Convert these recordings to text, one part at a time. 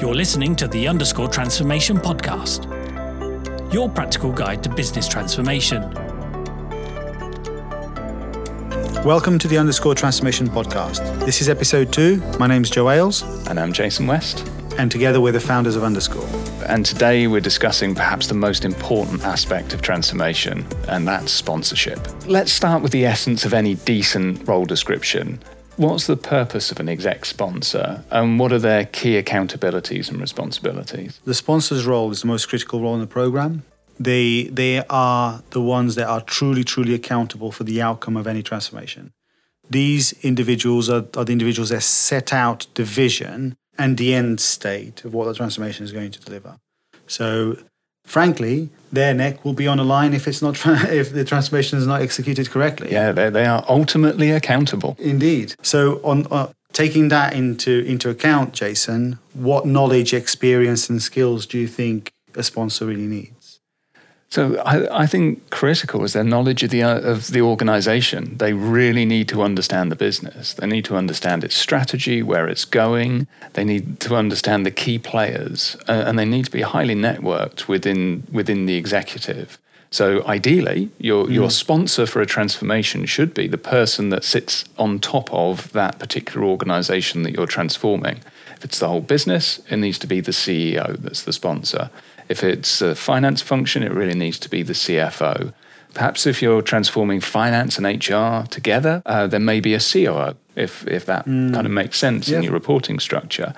You're listening to the Underscore Transformation Podcast, your practical guide to business transformation. Welcome to the Underscore Transformation Podcast. This is episode two. My name's Joe Ailes, And I'm Jason West. and together we're the founders of Underscore. And today we're discussing perhaps the most important aspect of transformation, and that's sponsorship. Let's start with the essence of any decent role description. What's the purpose of an exec sponsor, and what are their key accountabilities and responsibilities? The sponsor's role is the most critical role in the program. They they are the ones that are truly truly accountable for the outcome of any transformation. These individuals are, are the individuals that set out the vision and the end state of what the transformation is going to deliver. So, frankly, their neck will be on a line if it's not tra- if the transformation is not executed correctly. Yeah, they, they are ultimately accountable. Indeed. So, on uh, taking that into into account, Jason, what knowledge, experience, and skills do you think a sponsor really needs? So I, I think critical is their knowledge of the uh, of the organisation. They really need to understand the business. They need to understand its strategy, where it's going. They need to understand the key players, uh, and they need to be highly networked within within the executive. So ideally, your your sponsor for a transformation should be the person that sits on top of that particular organisation that you're transforming. If it's the whole business, it needs to be the CEO that's the sponsor. If it's a finance function, it really needs to be the CFO. Perhaps if you're transforming finance and HR together, uh, there may be a COO, if, if that kind of makes sense in your reporting structure.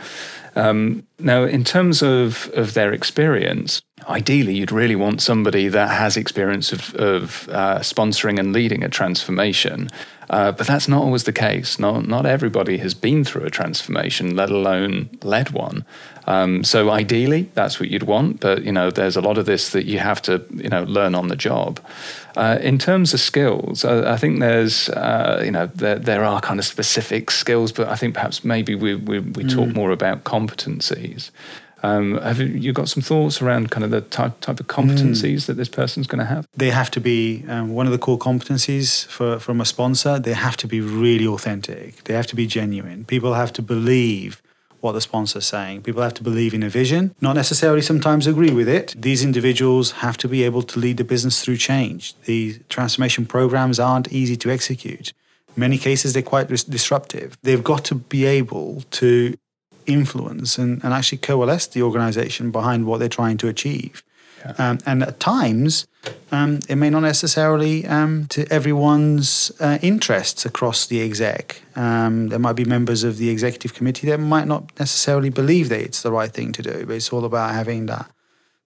Um, now, in terms of, of their experience, ideally you'd really want somebody that has experience of, of uh, sponsoring and leading a transformation. Uh, but that's not always the case. Not, not everybody has been through a transformation, let alone led one. Um, so ideally, that's what you'd want. But you know, there's a lot of this that you have to you know learn on the job. Uh, in terms of skills, I, I think there's uh, you know there, there are kind of specific skills, but I think perhaps maybe we we, we talk more about competencies. Um, have you, got some thoughts around kind of the type type of competencies that this person's going to have? They have to be um, one of the core competencies for from a sponsor. They have to be really authentic. They have to be genuine. People have to believe what the sponsor's saying. People have to believe in a vision, not necessarily sometimes agree with it. These individuals have to be able to lead the business through change. The transformation programs aren't easy to execute. In many cases, they're quite dis- disruptive. They've got to be able to influence and, and actually coalesce the organization behind what they're trying to achieve. Um, and at times, um, it may not necessarily um, to everyone's uh, interests across the exec. Um, there might be members of the executive committee that might not necessarily believe that it's the right thing to do, but it's all about having that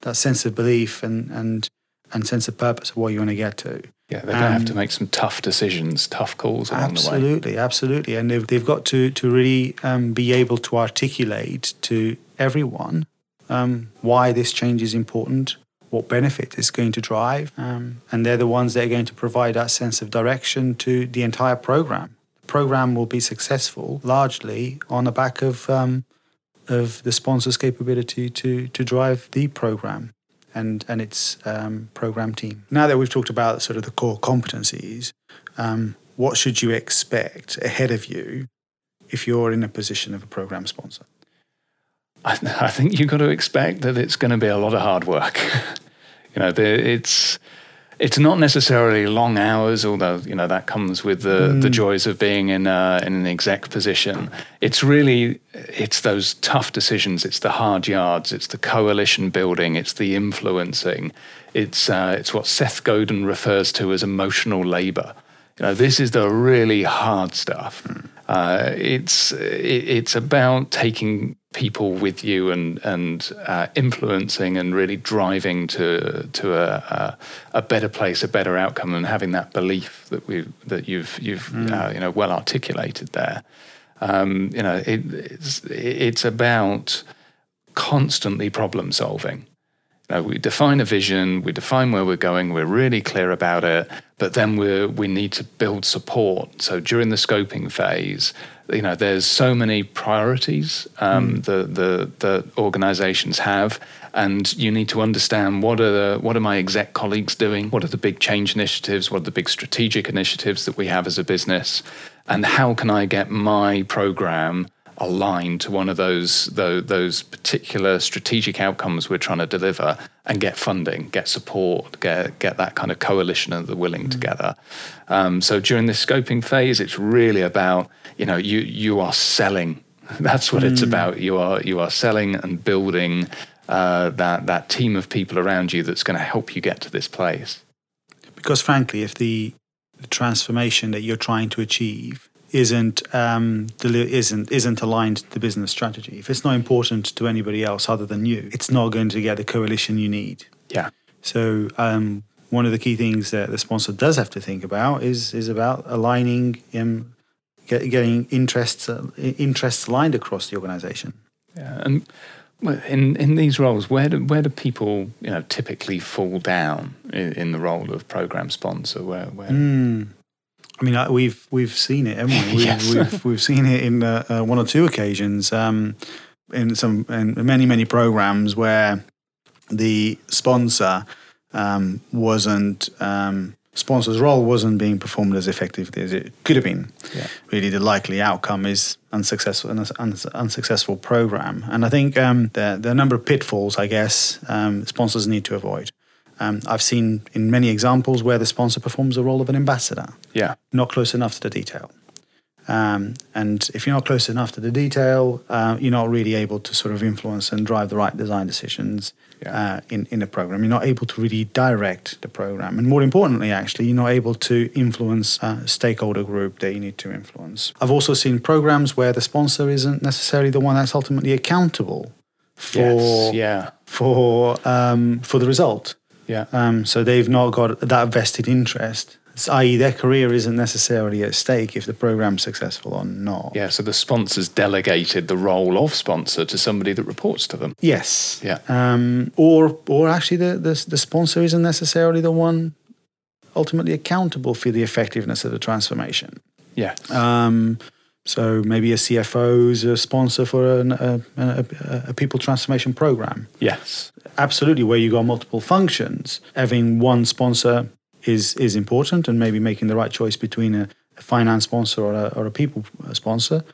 that sense of belief and and and sense of purpose of what you want to get to. Yeah, they're going to have to make some tough decisions, tough calls along the way. Absolutely, absolutely, and they've they've got to to really um, be able to articulate to everyone um, why this change is important, what benefit it's going to drive, um, and they're the ones that are going to provide that sense of direction to the entire program. The program will be successful largely on the back of um, of the sponsor's capability to to drive the program and and its um, program team. Now that we've talked about sort of the core competencies, um, what should you expect ahead of you if you're in a position of a program sponsor? I, I think you've got to expect that it's going to be a lot of hard work. you know, the, it's it's not necessarily long hours, although you know that comes with the, the joys of being in a, in an exec position. It's really it's those tough decisions. It's the hard yards. It's the coalition building. It's the influencing. It's uh, it's what Seth Godin refers to as emotional labor. You know, this is the really hard stuff. Uh, it's it, it's about taking people with you and and uh, influencing and really driving to to a, a a better place, a better outcome, and having that belief that we that you've you've uh, you know well articulated there. Um, you know, it, it's it's about constantly problem solving. You know, we define a vision, we define where we're going, we're really clear about it, but then we we need to build support. So during the scoping phase, you know, there's so many priorities um, the the the organisations have, and you need to understand what are the what are my exec colleagues doing, what are the big change initiatives, what are the big strategic initiatives that we have as a business, and how can I get my program align to one of those, those those particular strategic outcomes we're trying to deliver and get funding, get support, get get that kind of coalition of the willing mm. together. Um, so during this scoping phase, it's really about you know you you are selling. That's what mm. it's about. You are you are selling and building uh, that that team of people around you that's going to help you get to this place. Because frankly, if the, the transformation that you're trying to achieve isn't um, isn't isn't aligned to the business strategy, if it's not important to anybody else other than you, it's not going to get the coalition you need. Yeah. So um, one of the key things that the sponsor does have to think about is is about aligning um, get, getting interests uh, interests aligned across the organisation. Yeah, and in in these roles, where do where do people you know typically fall down in, in the role of program sponsor? Where where? Mm. I mean, we've we've seen it, haven't we? We've, yes. we've, we've seen it in uh, uh, one or two occasions um, in some in many many programs where the sponsor um, wasn't um, sponsor's role wasn't being performed as effectively as it could have been. Yeah. Really, the likely outcome is unsuccessful an unsuccessful program. And I think um, the the number of pitfalls, I guess, um, sponsors need to avoid. Um, I've seen in many examples where the sponsor performs the role of an ambassador. Yeah, not close enough to the detail. Um, and if you're not close enough to the detail, uh, you're not really able to sort of influence and drive the right design decisions yeah. uh, in, in the program. You're not able to really direct the program. And more importantly, actually, you're not able to influence a stakeholder group that you need to influence. I've also seen programs where the sponsor isn't necessarily the one that's ultimately accountable for, yes. yeah. for, um, for the result. Yeah. Um, so they've not got that vested interest i.e., their career isn't necessarily at stake if the program's successful or not. Yeah, so the sponsor's delegated the role of sponsor to somebody that reports to them. Yes. Yeah. Um, or, or actually, the, the, the sponsor isn't necessarily the one ultimately accountable for the effectiveness of the transformation. Yeah. Um, so maybe a CFO is a sponsor for an, a, a, a, people transformation program. Yes. Absolutely, where you got multiple functions, having one sponsor is is important, and maybe making the right choice between a, a finance sponsor or a, or a people sponsor,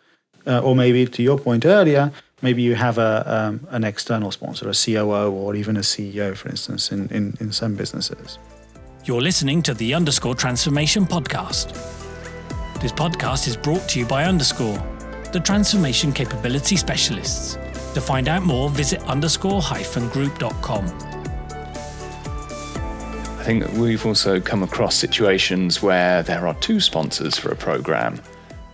uh, or maybe to your point earlier, maybe you have a um, an external sponsor, a COO, or even a CEO, for instance, in, in, in some businesses. You're listening to the Underscore Transformation Podcast. This podcast is brought to you by Underscore, the transformation capability specialists. To find out more, visit underscore-group.com. I think we've also come across situations where there are two sponsors for a program.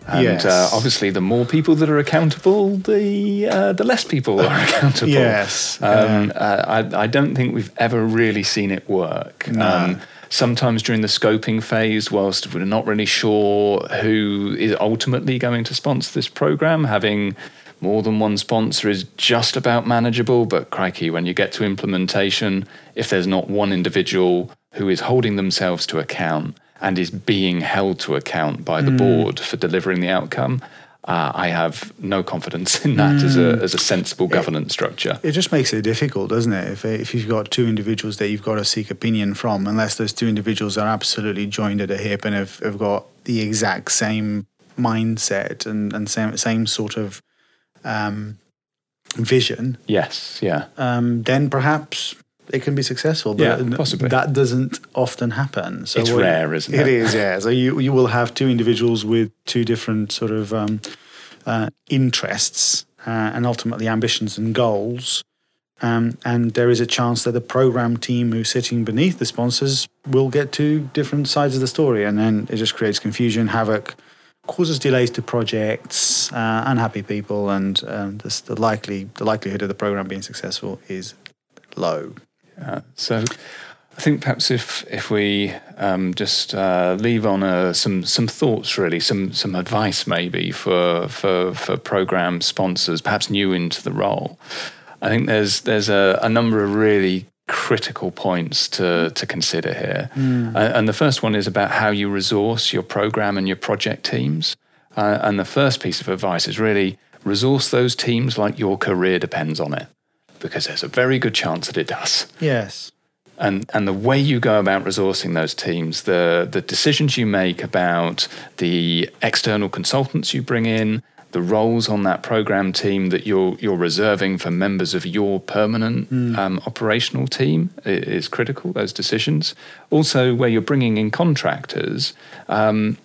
And yes. uh, obviously, the more people that are accountable, the uh, the less people are accountable. yes. Um, uh, I, I, don't think we've ever really seen it work. No. Um, sometimes during the scoping phase, whilst we're not really sure who is ultimately going to sponsor this program, having more than one sponsor is just about manageable. But crikey, when you get to implementation, if there's not one individual who is holding themselves to account and is being held to account by the mm. board for delivering the outcome, uh, I have no confidence in that mm. as, a, hmm. as a sensible governance it, structure. It just makes it difficult, doesn't it? If, if you've got two individuals that you've got to seek opinion from, unless those two individuals are absolutely joined at the hip and have, have got the exact same mindset and, and same, same sort of um, vision. Yes, yeah. Um, then perhaps it can be successful. But yeah, possibly. That doesn't often happen. So it's rare, isn't it? It is, yeah. So you you will have two individuals with two different sort of um, uh, interests uh, and ultimately ambitions and goals. Um, and there is a chance that the program team who's sitting beneath the sponsors will get two different sides of the story, and then it just creates confusion, havoc, causes delays to projects, uh, unhappy people, and um, the, the likely the likelihood of the program being successful is low. So I think perhaps if if we um, just uh, leave on uh, some some thoughts, really, some some advice maybe for for for program sponsors, perhaps new into the role. I think there's there's a, a number of really critical points to to consider here, mm. and the first one is about how you resource your program and your project teams. Uh, and the first piece of advice is really resource those teams like your career depends on it because there's a very good chance that it does. Yes. And, and the way you go about resourcing those teams, the, the decisions you make about the external consultants you bring in, the roles on that program team that you're you're reserving for members of your permanent mm. um, operational team is critical. Those decisions, also where you're bringing in contractors. Um,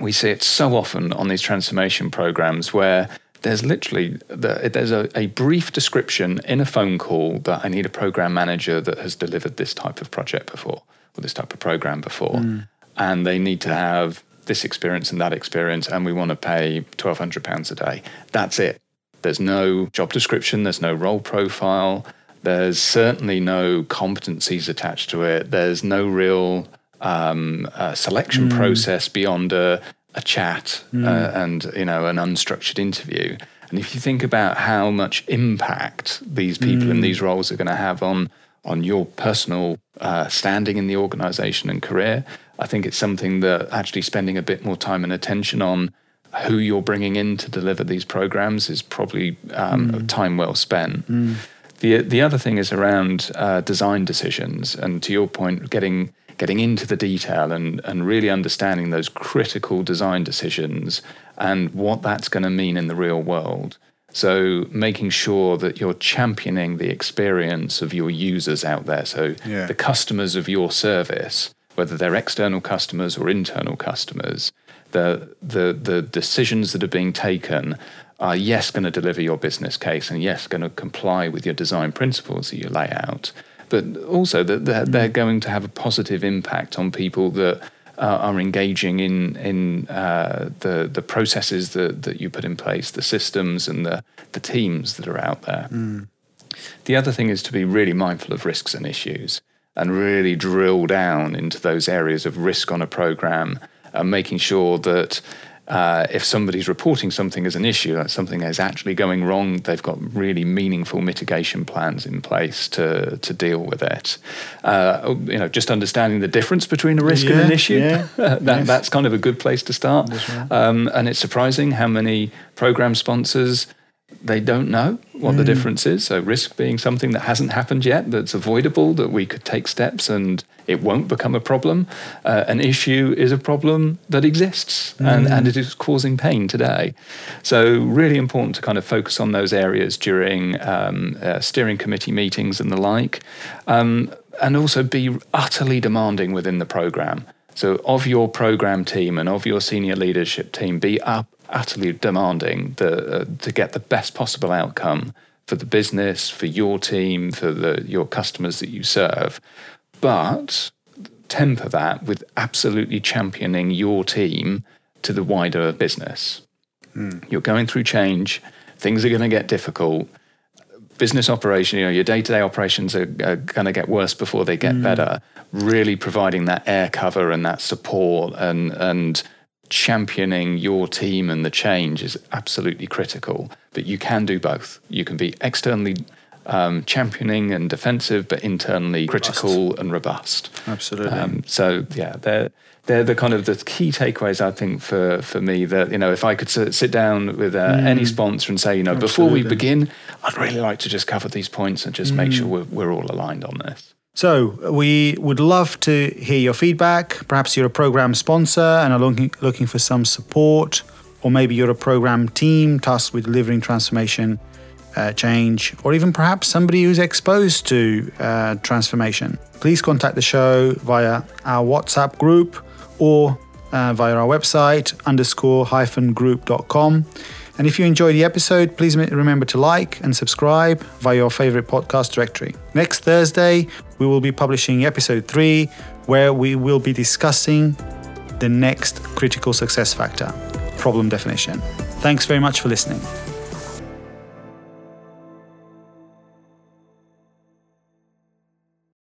we see it so often on these transformation programs where there's literally there's a, a, brief description in a phone call that I need a program manager that has delivered this type of project before or this type of program before, mm. and they need to have this experience and that experience, and we want to pay twelve hundred pounds a day. That's it. There's no job description. There's no role profile. There's certainly no competencies attached to it. There's no real um, selection mm. process beyond a, a chat mm. uh, and you know an unstructured interview. And if you think about how much impact these people mm. in these roles are going to have on on your personal uh, standing in the organisation and career, I think it's something that actually spending a bit more time and attention on who you're bringing in to deliver these programs is probably um, mm. time well spent. Mm. The the other thing is around uh, design decisions, and to your point, getting getting into the detail and and really understanding those critical design decisions and what that's going to mean in the real world. So making sure that you're championing the experience of your users out there. So yeah. the customers of your service whether they're external customers or internal customers, the, the, the decisions that are being taken are yes going to deliver your business case and yes going to comply with your design principles that you lay out, but also that they're, they're going to have a positive impact on people that uh, are engaging in in uh, the the processes that, that you put in place, the systems and the the teams that are out there. Mm. The other thing is to be really mindful of risks and issues and really drill down into those areas of risk on a program and making sure that uh, if somebody's reporting something as an issue, that something is actually going wrong, they've got really meaningful mitigation plans in place to to deal with it. Uh, you know, just understanding the difference between a risk yeah, and an issue. Yeah, that, yes. That's kind of a good place to start. Right. Um, and it's surprising how many program sponsors they don't know what mm. the difference is. So, risk being something that hasn't happened yet, that's avoidable, that we could take steps and it won't become a problem. Uh, an issue is a problem that exists mm. and, and it is causing pain today. So, really important to kind of focus on those areas during um, uh, steering committee meetings and the like. Um, and also be utterly demanding within the program. So, of your program team and of your senior leadership team, be up utterly demanding the, uh, to get the best possible outcome for the business, for your team, for the, your customers that you serve. But temper that with absolutely championing your team to the wider business. Mm. You're going through change, things are going to get difficult. Business operation, you know, your day to day operations are, are going to get worse before they get mm. better. Really providing that air cover and that support and, and championing your team and the change is absolutely critical. But you can do both. You can be externally um, championing and defensive, but internally critical robust. and robust. Absolutely. Um, so yeah, they're they're the kind of the key takeaways I think for for me that you know if I could sit down with uh, mm. any sponsor and say you know Absolutely. before we begin, I'd really like to just cover these points and just mm. make sure we're, we're all aligned on this. So, we would love to hear your feedback. Perhaps you're a program sponsor and are looking, looking for some support, or maybe you're a program team tasked with delivering transformation uh, change, or even perhaps somebody who's exposed to uh, transformation. Please contact the show via our WhatsApp group or uh, via our website underscore hyphen group.com. And if you enjoyed the episode, please remember to like and subscribe via your favorite podcast directory. Next Thursday, we will be publishing episode 3, where we will be discussing the next critical success factor problem definition. Thanks very much for listening.